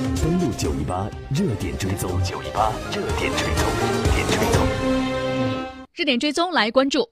登录九一八热点追踪，九一八热点追踪，热点追踪，热点追踪来关注。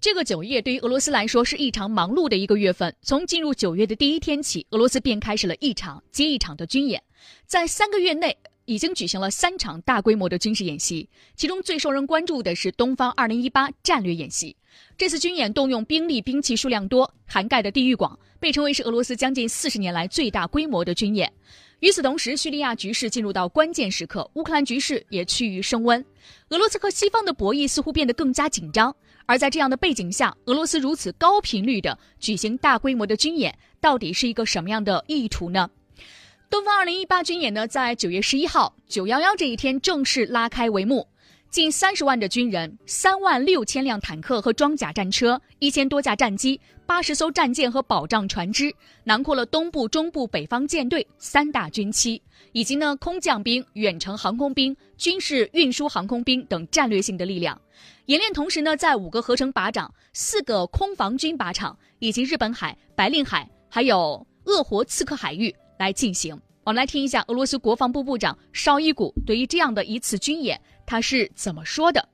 这个九月对于俄罗斯来说是异常忙碌的一个月份。从进入九月的第一天起，俄罗斯便开始了一场接一场的军演，在三个月内已经举行了三场大规模的军事演习。其中最受人关注的是东方二零一八战略演习。这次军演动用兵力兵器数量多，涵盖的地域广，被称为是俄罗斯将近四十年来最大规模的军演。与此同时，叙利亚局势进入到关键时刻，乌克兰局势也趋于升温，俄罗斯和西方的博弈似乎变得更加紧张。而在这样的背景下，俄罗斯如此高频率的举行大规模的军演，到底是一个什么样的意图呢？东方二零一八军演呢，在九月十一号九幺幺这一天正式拉开帷幕。近三十万的军人，三万六千辆坦克和装甲战车，一千多架战机，八十艘战舰和保障船只，囊括了东部、中部、北方舰队三大军区，以及呢空降兵、远程航空兵、军事运输航空兵等战略性的力量。演练同时呢，在五个合成靶场、四个空防军靶场以及日本海、白令海，还有鄂霍次克海域来进行。我们来听一下俄罗斯国防部部长绍伊古对于这样的一次军演。他是怎么说的？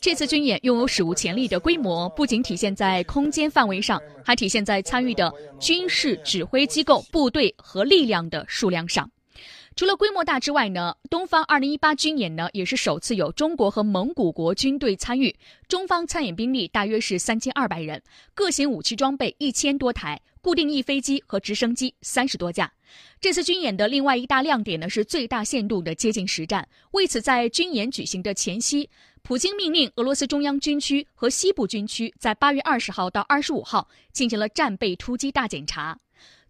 这次军演拥有史无前例的规模，不仅体现在空间范围上，还体现在参与的军事指挥机构、部队和力量的数量上。除了规模大之外呢，东方二零一八军演呢也是首次有中国和蒙古国军队参与。中方参演兵力大约是三千二百人，各型武器装备一千多台，固定翼飞机和直升机三十多架。这次军演的另外一大亮点呢是最大限度的接近实战。为此，在军演举行的前夕，普京命令俄罗斯中央军区和西部军区在八月二十号到二十五号进行了战备突击大检查，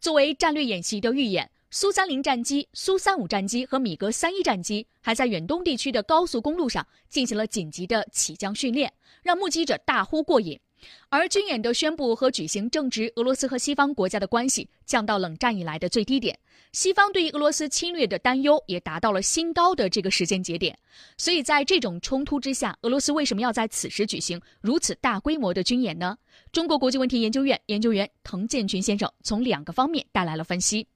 作为战略演习的预演。苏三零战机、苏三五战机和米格三一战机还在远东地区的高速公路上进行了紧急的起降训练，让目击者大呼过瘾。而军演的宣布和举行正值俄罗斯和西方国家的关系降到冷战以来的最低点，西方对于俄罗斯侵略的担忧也达到了新高的这个时间节点。所以在这种冲突之下，俄罗斯为什么要在此时举行如此大规模的军演呢？中国国际问题研究院研究员滕建群先生从两个方面带来了分析。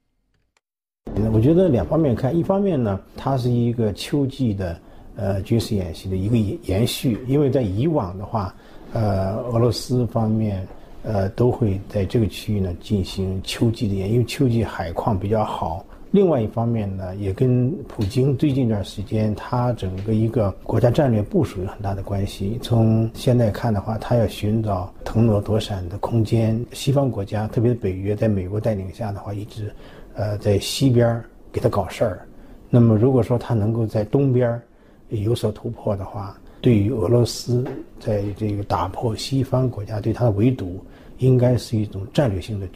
我觉得两方面看，一方面呢，它是一个秋季的呃军事演习的一个延续，因为在以往的话，呃，俄罗斯方面呃都会在这个区域呢进行秋季的演，因为秋季海况比较好。另外一方面呢，也跟普京最近一段时间他整个一个国家战略部署有很大的关系。从现在看的话，他要寻找腾挪躲闪的空间。西方国家，特别是北约，在美国带领下的话，一直。呃，在西边给他搞事儿，那么如果说他能够在东边有所突破的话，对于俄罗斯在这个打破西方国家对他的围堵，应该是一种战略性的。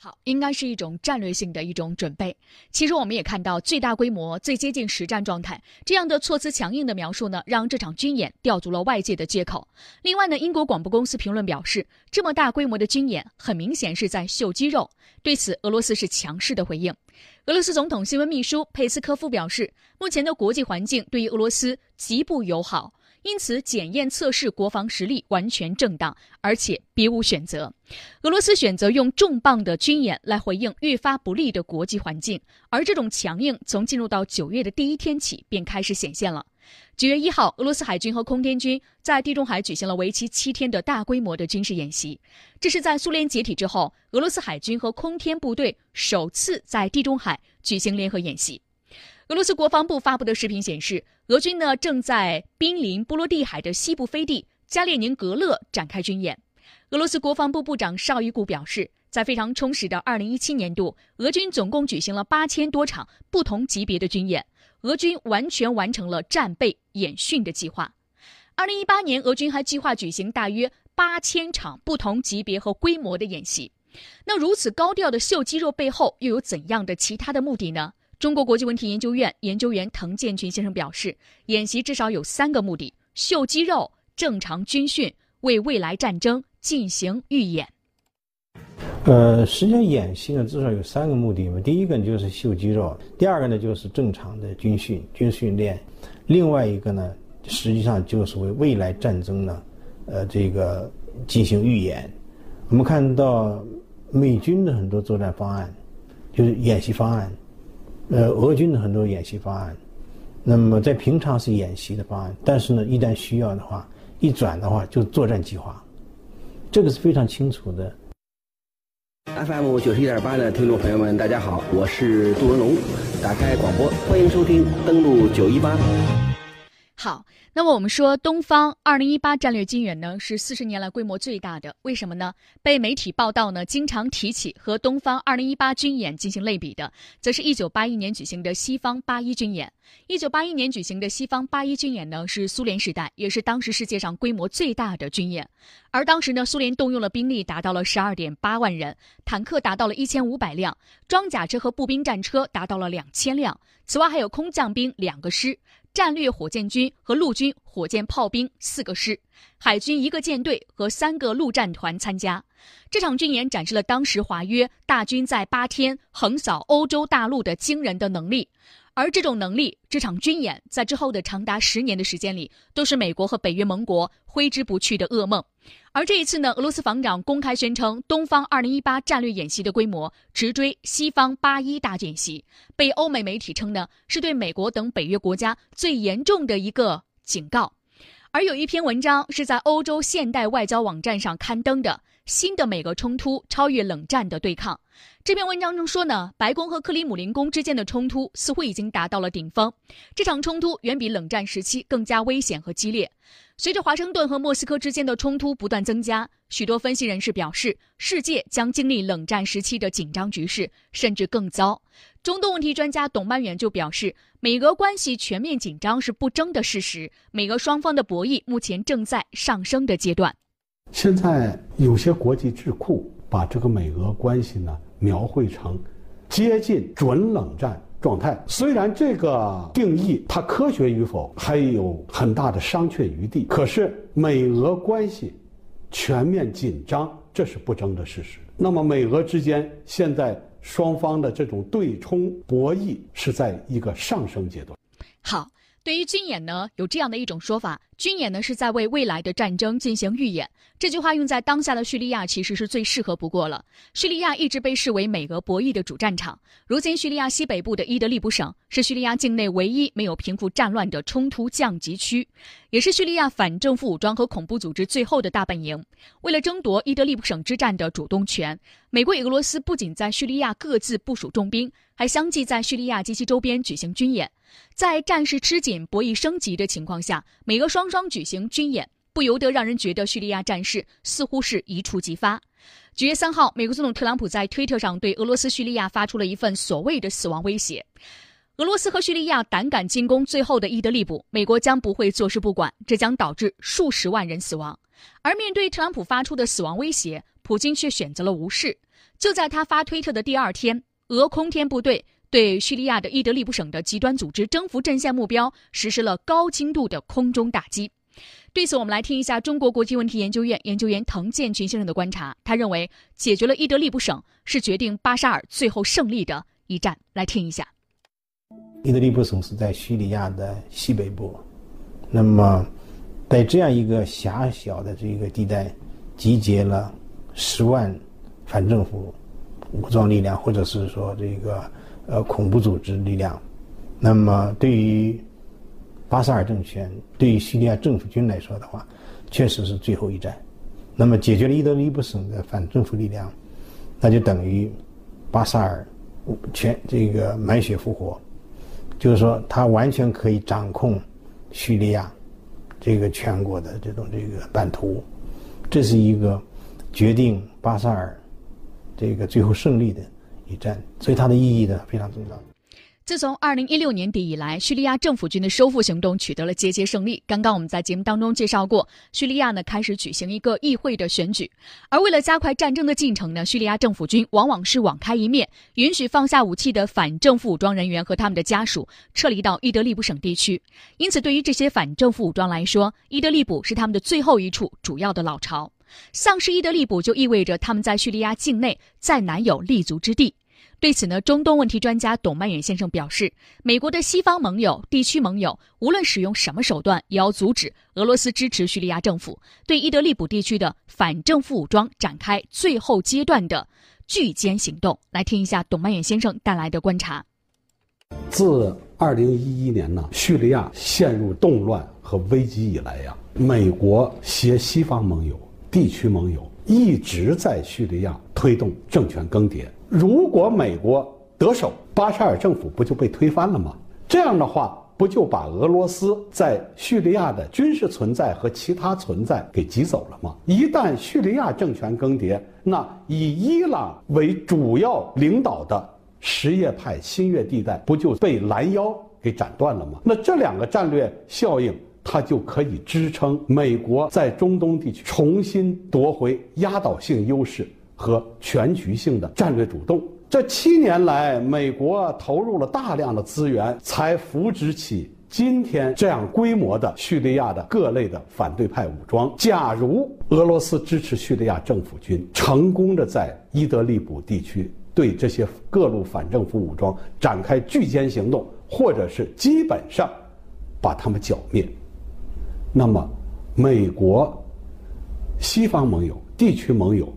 好，应该是一种战略性的一种准备。其实我们也看到，最大规模、最接近实战状态这样的措辞强硬的描述呢，让这场军演吊足了外界的借口。另外呢，英国广播公司评论表示，这么大规模的军演，很明显是在秀肌肉。对此，俄罗斯是强势的回应。俄罗斯总统新闻秘书佩斯科夫表示，目前的国际环境对于俄罗斯极不友好。因此，检验测试国防实力完全正当，而且别无选择。俄罗斯选择用重磅的军演来回应愈发不利的国际环境，而这种强硬从进入到九月的第一天起便开始显现了。九月一号，俄罗斯海军和空天军在地中海举行了为期七天的大规模的军事演习，这是在苏联解体之后，俄罗斯海军和空天部队首次在地中海举行联合演习。俄罗斯国防部发布的视频显示，俄军呢正在濒临波罗的海的西部飞地加列宁格勒展开军演。俄罗斯国防部部长绍伊古表示，在非常充实的2017年度，俄军总共举行了八千多场不同级别的军演，俄军完全完成了战备演训的计划。2018年，俄军还计划举行大约八千场不同级别和规模的演习。那如此高调的秀肌肉背后，又有怎样的其他的目的呢？中国国际问题研究院研究员滕建群先生表示，演习至少有三个目的：秀肌肉、正常军训、为未来战争进行预演。呃，实际上演习呢，至少有三个目的嘛。第一个呢就是秀肌肉，第二个呢就是正常的军训、军训练，另外一个呢，实际上就是为未来战争呢，呃，这个进行预演。我们看到。美军的很多作战方案，就是演习方案，呃，俄军的很多演习方案，那么在平常是演习的方案，但是呢，一旦需要的话，一转的话就作战计划，这个是非常清楚的。FM 九十一点八的听众朋友们，大家好，我是杜文龙，打开广播，欢迎收听，登录九一八。好，那么我们说东方二零一八战略军演呢是四十年来规模最大的，为什么呢？被媒体报道呢经常提起和东方二零一八军演进行类比的，则是一九八一年举行的西方八一军演。一九八一年举行的西方八一军演呢是苏联时代，也是当时世界上规模最大的军演。而当时呢，苏联动用了兵力达到了十二点八万人，坦克达到了一千五百辆，装甲车和步兵战车达到了两千辆，此外还有空降兵两个师。战略火箭军和陆军火箭炮兵四个师，海军一个舰队和三个陆战团参加。这场军演展示了当时华约大军在八天横扫欧洲大陆的惊人的能力。而这种能力，这场军演在之后的长达十年的时间里，都是美国和北约盟国挥之不去的噩梦。而这一次呢，俄罗斯防长公开宣称，东方2018战略演习的规模直追西方八一大演习，被欧美媒体称呢是对美国等北约国家最严重的一个警告。而有一篇文章是在欧洲现代外交网站上刊登的。新的美俄冲突超越冷战的对抗。这篇文章中说呢，白宫和克里姆林宫之间的冲突似乎已经达到了顶峰。这场冲突远比冷战时期更加危险和激烈。随着华盛顿和莫斯科之间的冲突不断增加，许多分析人士表示，世界将经历冷战时期的紧张局势，甚至更糟。中东问题专家董曼远就表示，美俄关系全面紧张是不争的事实，美俄双方的博弈目前正在上升的阶段。现在有些国际智库把这个美俄关系呢描绘成接近准冷战状态。虽然这个定义它科学与否还有很大的商榷余地，可是美俄关系全面紧张，这是不争的事实。那么美俄之间现在双方的这种对冲博弈是在一个上升阶段。好。对于军演呢，有这样的一种说法：军演呢是在为未来的战争进行预演。这句话用在当下的叙利亚，其实是最适合不过了。叙利亚一直被视为美俄博弈的主战场。如今，叙利亚西北部的伊德利卜省是叙利亚境内唯一没有平复战乱的冲突降级区，也是叙利亚反政府武装和恐怖组织最后的大本营。为了争夺伊德利卜省之战的主动权，美国与俄罗斯不仅在叙利亚各自部署重兵，还相继在叙利亚及其周边举行军演。在战事吃紧、博弈升级的情况下，美俄双双举行军演，不由得让人觉得叙利亚战事似乎是一触即发。九月三号，美国总统特朗普在推特上对俄罗斯、叙利亚发出了一份所谓的死亡威胁：俄罗斯和叙利亚胆敢进攻最后的伊德利卜，美国将不会坐视不管，这将导致数十万人死亡。而面对特朗普发出的死亡威胁，普京却选择了无视。就在他发推特的第二天，俄空天部队。对叙利亚的伊德利卜省的极端组织征服阵线目标实施了高精度的空中打击。对此，我们来听一下中国国际问题研究院研究员滕建群先生的观察。他认为，解决了伊德利卜省是决定巴沙尔最后胜利的一战。来听一下。伊德利卜省是在叙利亚的西北部，那么在这样一个狭小的这个地带，集结了十万反政府武装力量，或者是说这个。呃，恐怖组织力量，那么对于巴沙尔政权，对于叙利亚政府军来说的话，确实是最后一战。那么解决了伊德利卜省的反政府力量，那就等于巴沙尔全这个满血复活，就是说他完全可以掌控叙利亚这个全国的这种这个版图，这是一个决定巴沙尔这个最后胜利的。一战，所以它的意义呢非常重要。自从二零一六年底以来，叙利亚政府军的收复行动取得了节节胜利。刚刚我们在节目当中介绍过，叙利亚呢开始举行一个议会的选举，而为了加快战争的进程呢，叙利亚政府军往往是网开一面，允许放下武器的反政府武装人员和他们的家属撤离到伊德利卜省地区。因此，对于这些反政府武装来说，伊德利卜是他们的最后一处主要的老巢。丧失伊德利卜就意味着他们在叙利亚境内再难有立足之地。对此呢，中东问题专家董曼远先生表示，美国的西方盟友、地区盟友无论使用什么手段，也要阻止俄罗斯支持叙利亚政府对伊德利卜地区的反政府武装展开最后阶段的拒歼行动。来听一下董曼远先生带来的观察。自二零一一年呢，叙利亚陷入动乱和危机以来呀，美国携西方盟友、地区盟友一直在叙利亚推动政权更迭。如果美国得手，巴沙尔政府不就被推翻了吗？这样的话，不就把俄罗斯在叙利亚的军事存在和其他存在给挤走了吗？一旦叙利亚政权更迭，那以伊朗为主要领导的。什叶派新月地带不就被拦腰给斩断了吗？那这两个战略效应，它就可以支撑美国在中东地区重新夺回压倒性优势和全局性的战略主动。这七年来，美国投入了大量的资源，才扶植起今天这样规模的叙利亚的各类的反对派武装。假如俄罗斯支持叙利亚政府军成功的在伊德利卜地区。对这些各路反政府武装展开聚歼行动，或者是基本上把他们剿灭，那么美国、西方盟友、地区盟友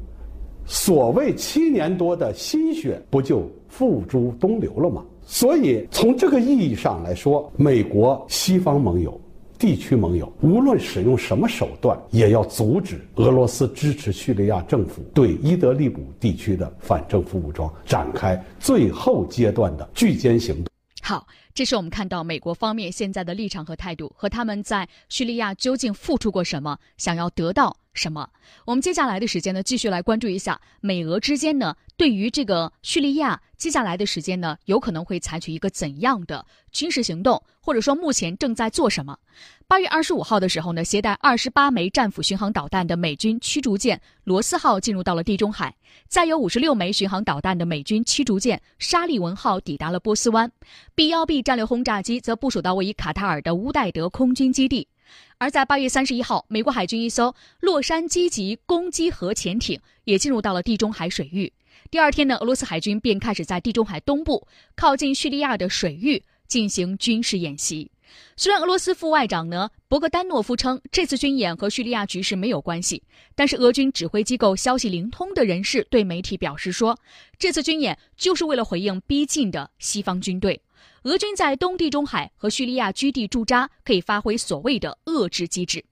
所谓七年多的心血不就付诸东流了吗？所以从这个意义上来说，美国、西方盟友。地区盟友无论使用什么手段，也要阻止俄罗斯支持叙利亚政府对伊德利卜地区的反政府武装展开最后阶段的聚歼行动。好，这是我们看到美国方面现在的立场和态度，和他们在叙利亚究竟付出过什么，想要得到什么。我们接下来的时间呢，继续来关注一下美俄之间呢，对于这个叙利亚。接下来的时间呢，有可能会采取一个怎样的军事行动，或者说目前正在做什么？八月二十五号的时候呢，携带二十八枚战斧巡航导弹的美军驱逐舰罗斯号进入到了地中海，再有五十六枚巡航导弹的美军驱逐舰沙利文号抵达了波斯湾，B 幺 B 战略轰炸机则部署到位于卡塔尔的乌代德空军基地。而在八月三十一号，美国海军一艘洛杉矶级攻击核潜艇也进入到了地中海水域。第二天呢，俄罗斯海军便开始在地中海东部靠近叙利亚的水域进行军事演习。虽然俄罗斯副外长呢博格丹诺夫称这次军演和叙利亚局势没有关系，但是俄军指挥机构消息灵通的人士对媒体表示说，这次军演就是为了回应逼近的西方军队。俄军在东地中海和叙利亚居地驻扎，可以发挥所谓的遏制机制。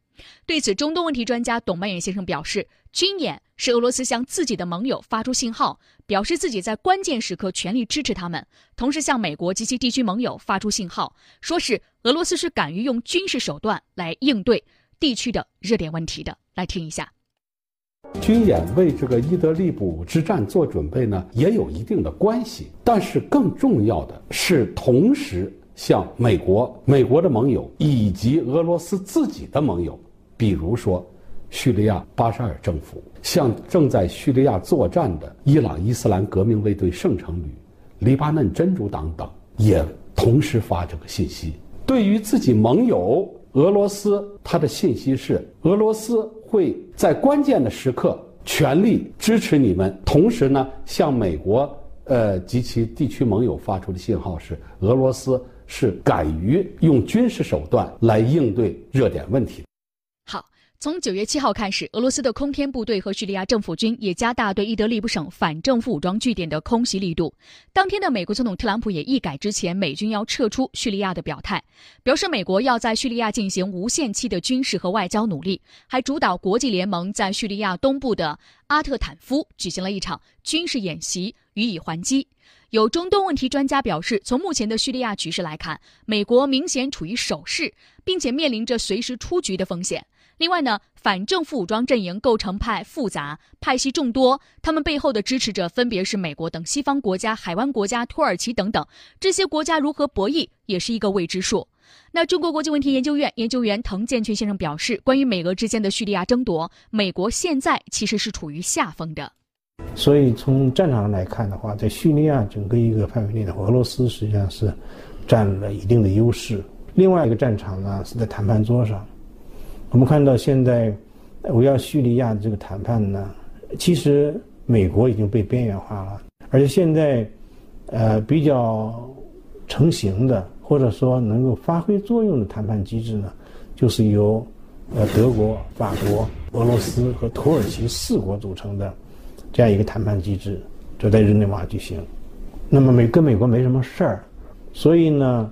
对此，中东问题专家董曼远先生表示，军演。是俄罗斯向自己的盟友发出信号，表示自己在关键时刻全力支持他们；同时向美国及其地区盟友发出信号，说是俄罗斯是敢于用军事手段来应对地区的热点问题的。来听一下，军演为这个伊德利卜之战做准备呢，也有一定的关系。但是更重要的是，同时向美国、美国的盟友以及俄罗斯自己的盟友，比如说。叙利亚巴沙尔政府向正在叙利亚作战的伊朗伊斯兰革命卫队圣城旅、黎巴嫩真主党等，也同时发这个信息。对于自己盟友俄罗斯，他的信息是：俄罗斯会在关键的时刻全力支持你们。同时呢，向美国呃及其地区盟友发出的信号是：俄罗斯是敢于用军事手段来应对热点问题。从九月七号开始，俄罗斯的空天部队和叙利亚政府军也加大对伊德利卜省反政府武装据点的空袭力度。当天的美国总统特朗普也一改之前美军要撤出叙利亚的表态，表示美国要在叙利亚进行无限期的军事和外交努力，还主导国际联盟在叙利亚东部的阿特坦夫举行了一场军事演习，予以还击。有中东问题专家表示，从目前的叙利亚局势来看，美国明显处于守势，并且面临着随时出局的风险。另外呢，反政府武装阵营构成派复杂，派系众多，他们背后的支持者分别是美国等西方国家、海湾国家、土耳其等等。这些国家如何博弈，也是一个未知数。那中国国际问题研究院研究员滕建群先生表示，关于美俄之间的叙利亚争夺，美国现在其实是处于下风的。所以从战场上来看的话，在叙利亚整个一个范围内的俄罗斯实际上是占了一定的优势。另外一个战场呢，是在谈判桌上。我们看到现在围绕叙利亚的这个谈判呢，其实美国已经被边缘化了，而且现在，呃，比较成型的或者说能够发挥作用的谈判机制呢，就是由呃德国、法国、俄罗斯和土耳其四国组成的这样一个谈判机制。就在日内瓦举行。那么美跟美国没什么事儿，所以呢，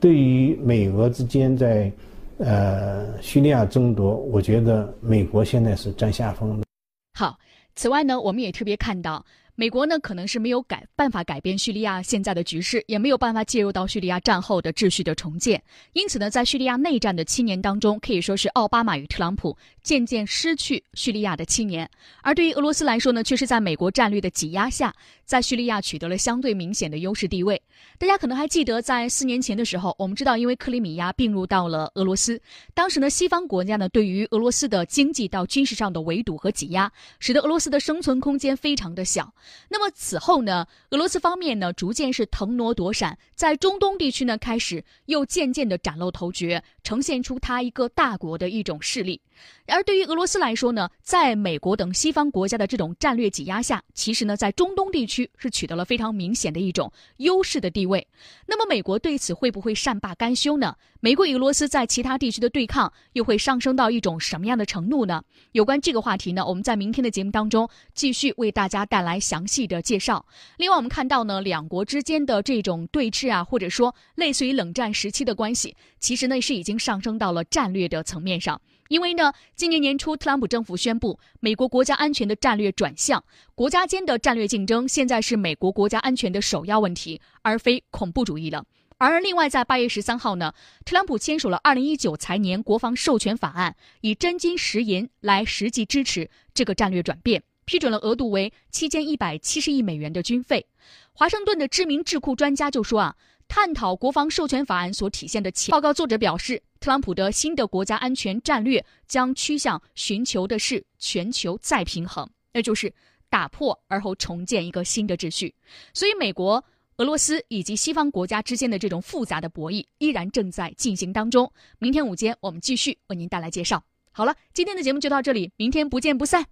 对于美俄之间在呃叙利亚争夺，我觉得美国现在是占下风的。好，此外呢，我们也特别看到。美国呢，可能是没有改办法改变叙利亚现在的局势，也没有办法介入到叙利亚战后的秩序的重建。因此呢，在叙利亚内战的七年当中，可以说是奥巴马与特朗普渐渐失去叙利亚的七年。而对于俄罗斯来说呢，却是在美国战略的挤压下，在叙利亚取得了相对明显的优势地位。大家可能还记得，在四年前的时候，我们知道，因为克里米亚并入到了俄罗斯，当时呢，西方国家呢对于俄罗斯的经济到军事上的围堵和挤压，使得俄罗斯的生存空间非常的小。那么此后呢，俄罗斯方面呢，逐渐是腾挪躲闪，在中东地区呢，开始又渐渐的崭露头角，呈现出它一个大国的一种势力。而对于俄罗斯来说呢，在美国等西方国家的这种战略挤压下，其实呢，在中东地区是取得了非常明显的一种优势的地位。那么，美国对此会不会善罢甘休呢？美国与俄罗斯在其他地区的对抗又会上升到一种什么样的程度呢？有关这个话题呢，我们在明天的节目当中继续为大家带来详细的介绍。另外，我们看到呢，两国之间的这种对峙啊，或者说类似于冷战时期的关系，其实呢是已经上升到了战略的层面上。因为呢，今年年初，特朗普政府宣布，美国国家安全的战略转向，国家间的战略竞争现在是美国国家安全的首要问题，而非恐怖主义了。而另外，在八月十三号呢，特朗普签署了二零一九财年国防授权法案，以真金实银来实际支持这个战略转变，批准了额度为七千一百七十亿美元的军费。华盛顿的知名智库专家就说啊，探讨国防授权法案所体现的报告作者表示，特朗普的新的国家安全战略将趋向寻求的是全球再平衡，那就是打破而后重建一个新的秩序。所以，美国。俄罗斯以及西方国家之间的这种复杂的博弈依然正在进行当中。明天午间我们继续为您带来介绍。好了，今天的节目就到这里，明天不见不散。